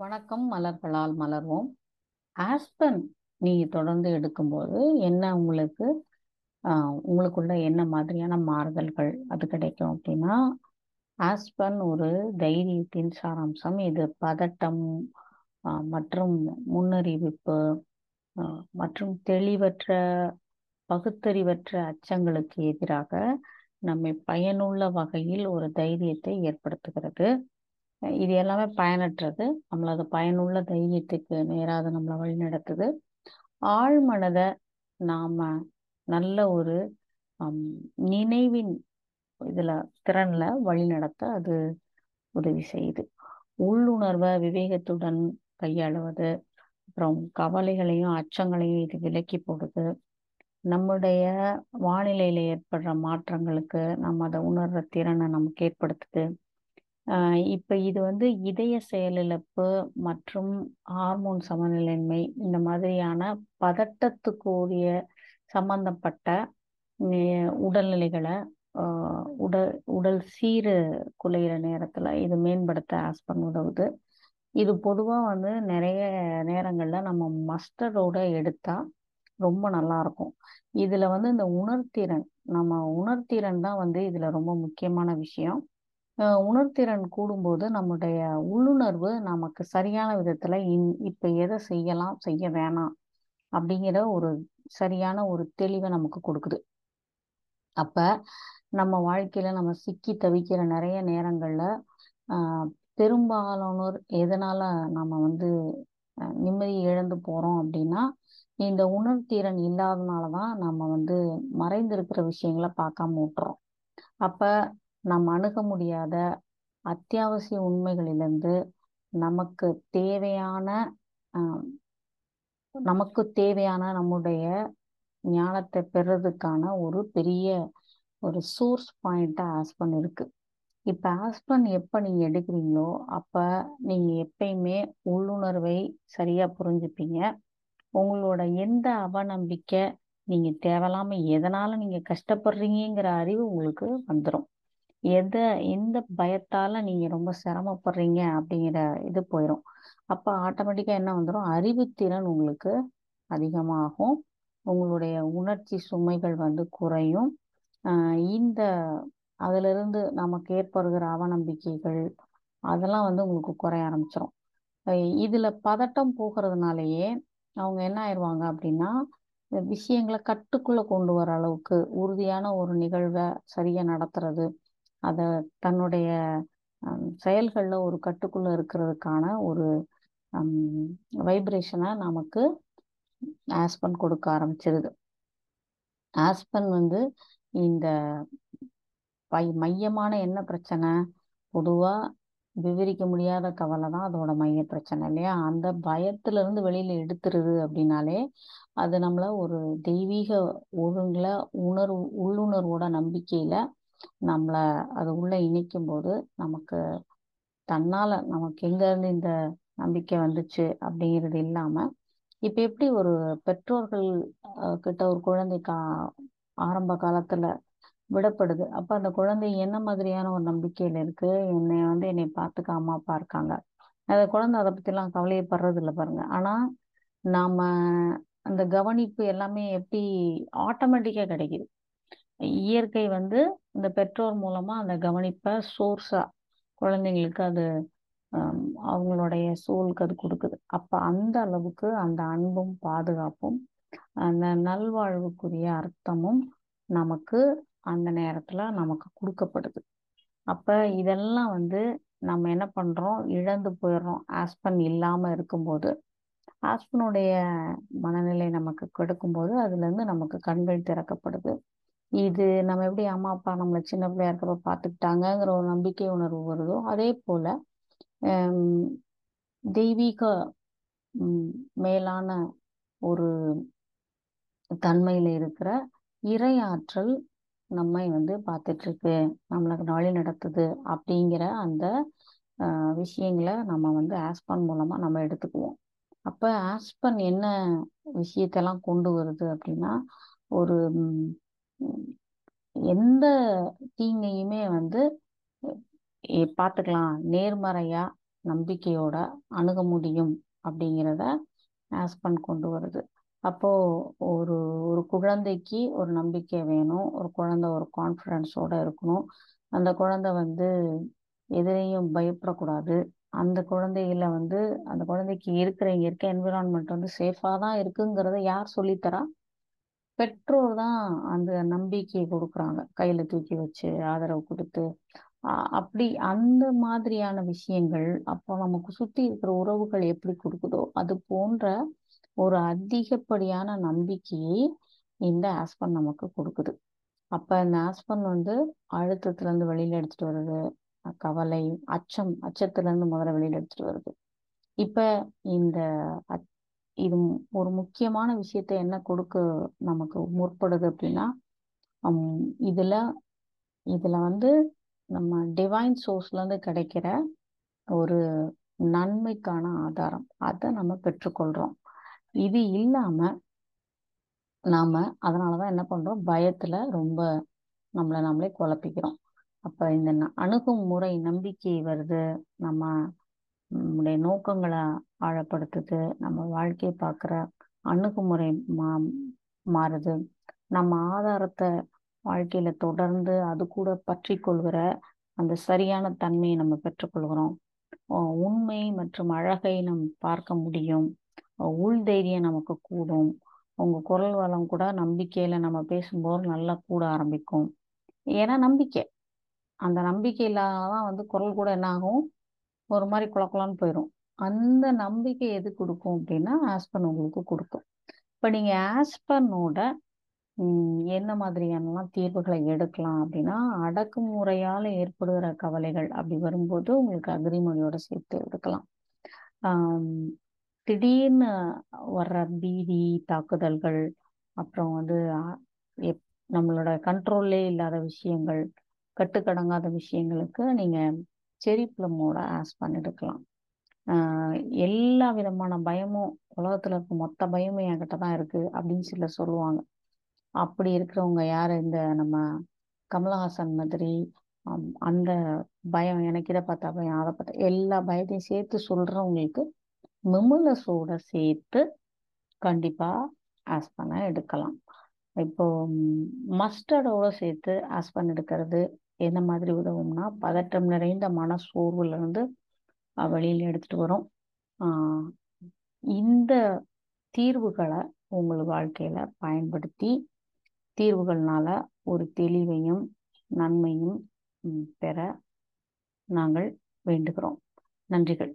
வணக்கம் மலர்களால் மலர்வோம். ஆஸ்பன் நீங்கள் தொடர்ந்து எடுக்கும்போது என்ன உங்களுக்கு உங்களுக்குள்ள என்ன மாதிரியான மாறுதல்கள் அது கிடைக்கும் அப்படின்னா ஆஸ்பன் ஒரு தைரியத்தின் சாராம்சம். இது பதட்டம் மற்றும் முன்னறிவிப்பு மற்றும் தெளிவற்ற பகுத்தறிவற்ற அச்சங்களுக்கு எதிராக நம்மை பயனுள்ள வகையில் ஒரு தைரியத்தை ஏற்படுத்துகிறது. இது எல்லாமே பயனற்றது. நம்மளை அது பயனுள்ள தைரியத்துக்கு நேராக நம்மளை வழிநடத்துது ஆழ்மனதை நாம நல்ல ஒரு நினைவின் இதுல திறன்ல வழிநடத்த அது உதவி செய்யுது. உள்ளுணர்வை விவேகத்துடன் கையாளுவது அப்புறம் கவலைகளையும் அச்சங்களையும் இது விலக்கி போடுது. நம்முடைய வானிலையில ஏற்படுற மாற்றங்களுக்கு நம்ம அதை உணர்ற திறனை நமக்கு ஏற்படுத்துது. இப்போ இது வந்து இதய செயலிழப்பு மற்றும் ஹார்மோன் சமநிலையின்மை இந்த மாதிரியான பதட்டத்துக்குரிய சம்பந்தப்பட்ட உடல்நிலைகளை உடல் உடல் சீர் குலையிற நேரத்தில் இது மேம்படுத்த ஆஸ்பன் உதவுது. இது பொதுவாக வந்து நிறைய நேரங்களில் நம்ம மஸ்டரோட எடுத்தால் ரொம்ப நல்லா இருக்கும் இதில் வந்து இந்த உணர்திறன் நம்ம உணர்திறன் தான் வந்து இதில் ரொம்ப முக்கியமான விஷயம். உணர்திறன் கூடும்போது நம்முடைய உள்ளுணர்வு நமக்கு சரியான விதத்துல இன் இப்ப எதை செய்யலாம் செய்ய வேணாம் அப்படிங்கிற ஒரு சரியான ஒரு தெளிவை நமக்கு கொடுக்குது. அப்ப நம்ம வாழ்க்கையில நம்ம சிக்கி தவிக்கிற நிறைய நேரங்கள்ல பெரும்பாலானோர் எதனால நம்ம வந்து நிம்மதியை நிம்மதி இழந்து போறோம் அப்படின்னா இந்த உணர்திறன் இல்லாதனாலதான் நம்ம வந்து மறைந்திருக்கிற விஷயங்களை பார்க்காம விட்டுறோம். அப்ப நாம் அணுக முடியாத அத்தியாவசிய உண்மைகளிலிருந்து நமக்கு தேவையான நமக்கு தேவையான நம்முடைய ஞானத்தை பெறுறதுக்கான ஒரு பெரிய ஒரு சோர்ஸ் பாயிண்ட்டாக ஆஸ்பன் இருக்குது இப்போ ஆஸ்பன் எப்போ நீங்கள் எடுக்கிறீங்களோ அப்போ நீங்கள் எப்பயுமே உள்ளுணர்வை சரியாக புரிஞ்சுப்பீங்க. உங்களோட எந்த அவநம்பிக்கை நீங்கள் தேவையில்லாமல் எதனால் நீங்கள் கஷ்டப்படுறீங்கங்கிற அறிவு உங்களுக்கு வந்துடும் எதை எந்த பயத்தால நீங்க ரொம்ப சிரமப்படுறீங்க அப்படிங்கிற இது போயிடும் அப்ப ஆட்டோமேட்டிக்கா என்ன வந்துடும் அறிவுத்திறன் உங்களுக்கு அதிகமாகும். உங்களுடைய உணர்ச்சி சுமைகள் வந்து குறையும். இந்த அதிலிருந்து நமக்கு ஏற்படுகிற அவநம்பிக்கைகள் அதெல்லாம் வந்து உங்களுக்கு குறைய ஆரம்பிச்சிடும் இதுல பதட்டம் போகிறதுனாலயே அவங்க என்ன ஆயிடுவாங்க அப்படின்னா விஷயங்களை கட்டுக்குள்ள கொண்டு வர அளவுக்கு உறுதியான ஒரு நிகழ்வை சரியா நடத்துறது அதை தன்னுடைய செயல்களில் ஒரு கட்டுக்குள்ள இருக்கிறதுக்கான ஒரு வைப்ரேஷனை நமக்கு ஆஸ்பன் கொடுக்க ஆரம்பிச்சிருது. ஆஸ்பன் வந்து இந்த பை மையமான என்ன பிரச்சனை? பொதுவாக விவரிக்க முடியாத கவலை தான் அதோட மைய பிரச்சனை இல்லையா? அந்த பயத்துல இருந்து வெளியில எடுத்துருது அப்படின்னாலே அது நம்மள ஒரு தெய்வீக ஒழுங்குல உணர்வு உள்ளுணர்வோட நம்பிக்கையில நம்மள அது உள்ள இணைக்கும் போது நமக்கு தன்னால நமக்கு எங்க இருந்து இந்த நம்பிக்கை வந்துச்சு அப்படிங்கிறது இல்லாம இப்ப எப்படி ஒரு பெற்றோர்கள் கிட்ட ஒரு குழந்தை கா ஆரம்ப காலத்துல விடப்படுது அப்ப அந்த குழந்தை என்ன மாதிரியான ஒரு நம்பிக்கையில இருக்கு? என்னை வந்து என்னை பார்த்துக்க அம்மா அப்பா இருக்காங்க. அந்த குழந்தை அதை பத்தி எல்லாம் கவலையப்படுறது இல்லை பாருங்க. ஆனா நாம அந்த கவனிப்பு எல்லாமே எப்படி ஆட்டோமேட்டிக்கா கிடைக்குது. இயற்கை வந்து இந்த பெற்றோர் மூலமா அந்த கவனிப்பை சோர்ஸா குழந்தைங்களுக்கு அது அவங்களுடைய சூழலுக்கு அது கொடுக்குது. அப்போ அந்த அளவுக்கு அந்த அன்பும் பாதுகாப்பும் அந்த நல்வாழ்வுக்குரிய அர்த்தமும் நமக்கு அந்த நேரத்தில் நமக்கு கொடுக்கப்படுது. அப்போ இதெல்லாம் வந்து நம்ம என்ன பண்ணுறோம் இழந்து போயிடுறோம். ஆஸ்பன் இல்லாமல் இருக்கும்போது ஆஸ்பனுடைய மனநிலை நமக்கு கெடுக்கும்போது அதுலேருந்து நமக்கு கண்கள் திறக்கப்படுது. இது நம்ம எப்படி அம்மா அப்பா நம்மளை சின்ன பிள்ளையா இருக்கப்ப பார்த்துக்கிட்டாங்கங்கிற ஒரு நம்பிக்கை உணர்வு வருதோ அதே போல தெய்வீக மேலான ஒரு தன்மையில இருக்கிற இறையாற்றல் நம்மை வந்து பார்த்துட்டு இருக்கு நம்மளுக்கு வழி நடத்துது அப்படிங்கிற அந்த விஷயங்களை நம்ம வந்து ஆஸ்பன் மூலமா நம்ம எடுத்துக்குவோம். அப்ப ஆஸ்பன் என்ன விஷயத்தெல்லாம் கொண்டு வருது அப்படின்னா ஒரு எந்த தீங்கையுமே வந்து பார்த்துக்கலாம். நேர்மறையா நம்பிக்கையோட அணுக முடியும் அப்படிங்கிறத ஆஸ்பன் கொண்டு வருது. அப்போ ஒரு ஒரு குழந்தைக்கு ஒரு நம்பிக்கை வேணும். ஒரு குழந்தை ஒரு கான்ஃபிடென்ஸோட இருக்கணும். அந்த குழந்தை வந்து எதிரையும் பயப்படக்கூடாது. அந்த குழந்தையில வந்து அந்த குழந்தைக்கு இருக்கிற இங்கே இருக்க என்விரான்மெண்ட் வந்து சேஃபாக தான் இருக்குங்கிறத யார் சொல்லித்தரா? பெற்றோர் தான் அந்த நம்பிக்கையை கொடுக்குறாங்க. கையில தூக்கி வச்சு ஆதரவு கொடுத்து. அ- அப்படி அந்த மாதிரியான விஷயங்கள் அப்போ நமக்கு சுத்தி இருக்கிற உறவுகள் எப்படி கொடுக்குதோ அது போன்ற ஒரு அதிகப்படியான நம்பிக்கையை இந்த ஆஸ்பன் நமக்கு கொடுக்குது. அப்ப இந்த ஆஸ்பன் வந்து அழுத்தத்துல இருந்து வெளியில எடுத்துட்டு வருது. கவலை அச்சம் அச்சத்துல இருந்து முதல்ல வெளியில எடுத்துட்டு வருது. இப்ப இந்த இது ஒரு முக்கியமான விஷயத்த என்ன கொடுக்க நமக்கு முற்படுது அப்படின்னா ஹம், இதுல இதுல வந்து நம்ம டிவைன் சோர்ஸ்ல இருந்து கிடைக்கிற ஒரு நன்மைக்கான ஆதாரம். அதை நம்ம பெற்றுக்கொள்றோம். இது இல்லாம நாம அதனாலதான் என்ன பண்றோம்? பயத்துல ரொம்ப நம்மளை நாமளே குழப்பிக்கிறோம். அப்ப இந்த அணுகுமுறை அணுகும் முறை நம்பிக்கை வருது. நம்ம நம்முடைய நோக்கங்களை ஆழப்படுத்துது. நம்ம வாழ்க்கையை பார்க்குற அணுகுமுறை மா மாறுது. நம்ம ஆதாரத்தை வாழ்க்கையில தொடர்ந்து அது கூட பற்றி கொள்கிற அந்த சரியான தன்மையை நம்ம பெற்றுக்கொள்கிறோம் உண்மை மற்றும் அழகை நம் பார்க்க முடியும். உள் தைரியம் நமக்கு கூடும். உங்க குரல் வளம் கூட நம்பிக்கையில நம்ம பேசும்போது நல்லா கூட ஆரம்பிக்கும். ஏன்னா நம்பிக்கை. அந்த நம்பிக்கை இல்லாதான் வந்து குரல் கூட என்ன ஆகும்? ஒரு மாதிரி குளக்குளான்னு போயிடும் அந்த நம்பிக்கை எது கொடுக்கும் அப்படின்னா ஆஸ்பன் உங்களுக்கு கொடுக்கும். இப்போ நீங்கள் ஆஸ்பனோட என்ன மாதிரியானலாம் தீர்வுகளை எடுக்கலாம் அப்படின்னா அடக்குமுறையால் ஏற்படுகிற கவலைகள் அப்படி வரும்போது உங்களுக்கு அக்ரிமொழியோட சேர்த்து எடுக்கலாம். திடீர்னு வர்ற பீதி தாக்குதல்கள் அப்புறம் வந்து எப்- நம்மளோட கண்ட்ரோல்லே இல்லாத விஷயங்கள் கட்டுக்கடங்காத விஷயங்களுக்கு நீங்கள் செரி ப்ளம்மோட ஆஸ்பன் எடுக்கலாம் எல்லா விதமான பயமும் உலகத்துல இருக்க மொத்த பயமும் என்கிட்ட தான் இருக்கு அப்படின்னு சில சொல்லுவாங்க. அப்படி இருக்கிறவங்க யார்? இந்த நம்ம கமலஹாசன் மாதிரி அந்த பயம் எனக்கு இதை பார்த்தா பயம் அதை பார்த்தா எல்லா பயத்தையும் சேர்த்து சொல்றவங்களுக்கு மிமுலஸோட சேர்த்து கண்டிப்பா ஆஸ்பனை எடுக்கலாம். இப்போ மஸ்டர்டோட சேர்த்து ஆஸ்பன் எடுக்கிறது என்ன மாதிரி உதவும்னா பதட்டம் நிறைந்த மன சோர்வுல இருந்து எடுத்துகிட்டு எடுத்துட்டு வரும். இந்த தீர்வுகளை உங்கள் வாழ்க்கையில பயன்படுத்தி தீர்வுகள்னால ஒரு தெளிவையும் நன்மையும் பெற நாங்கள் வேண்டுகிறோம். நன்றிகள்.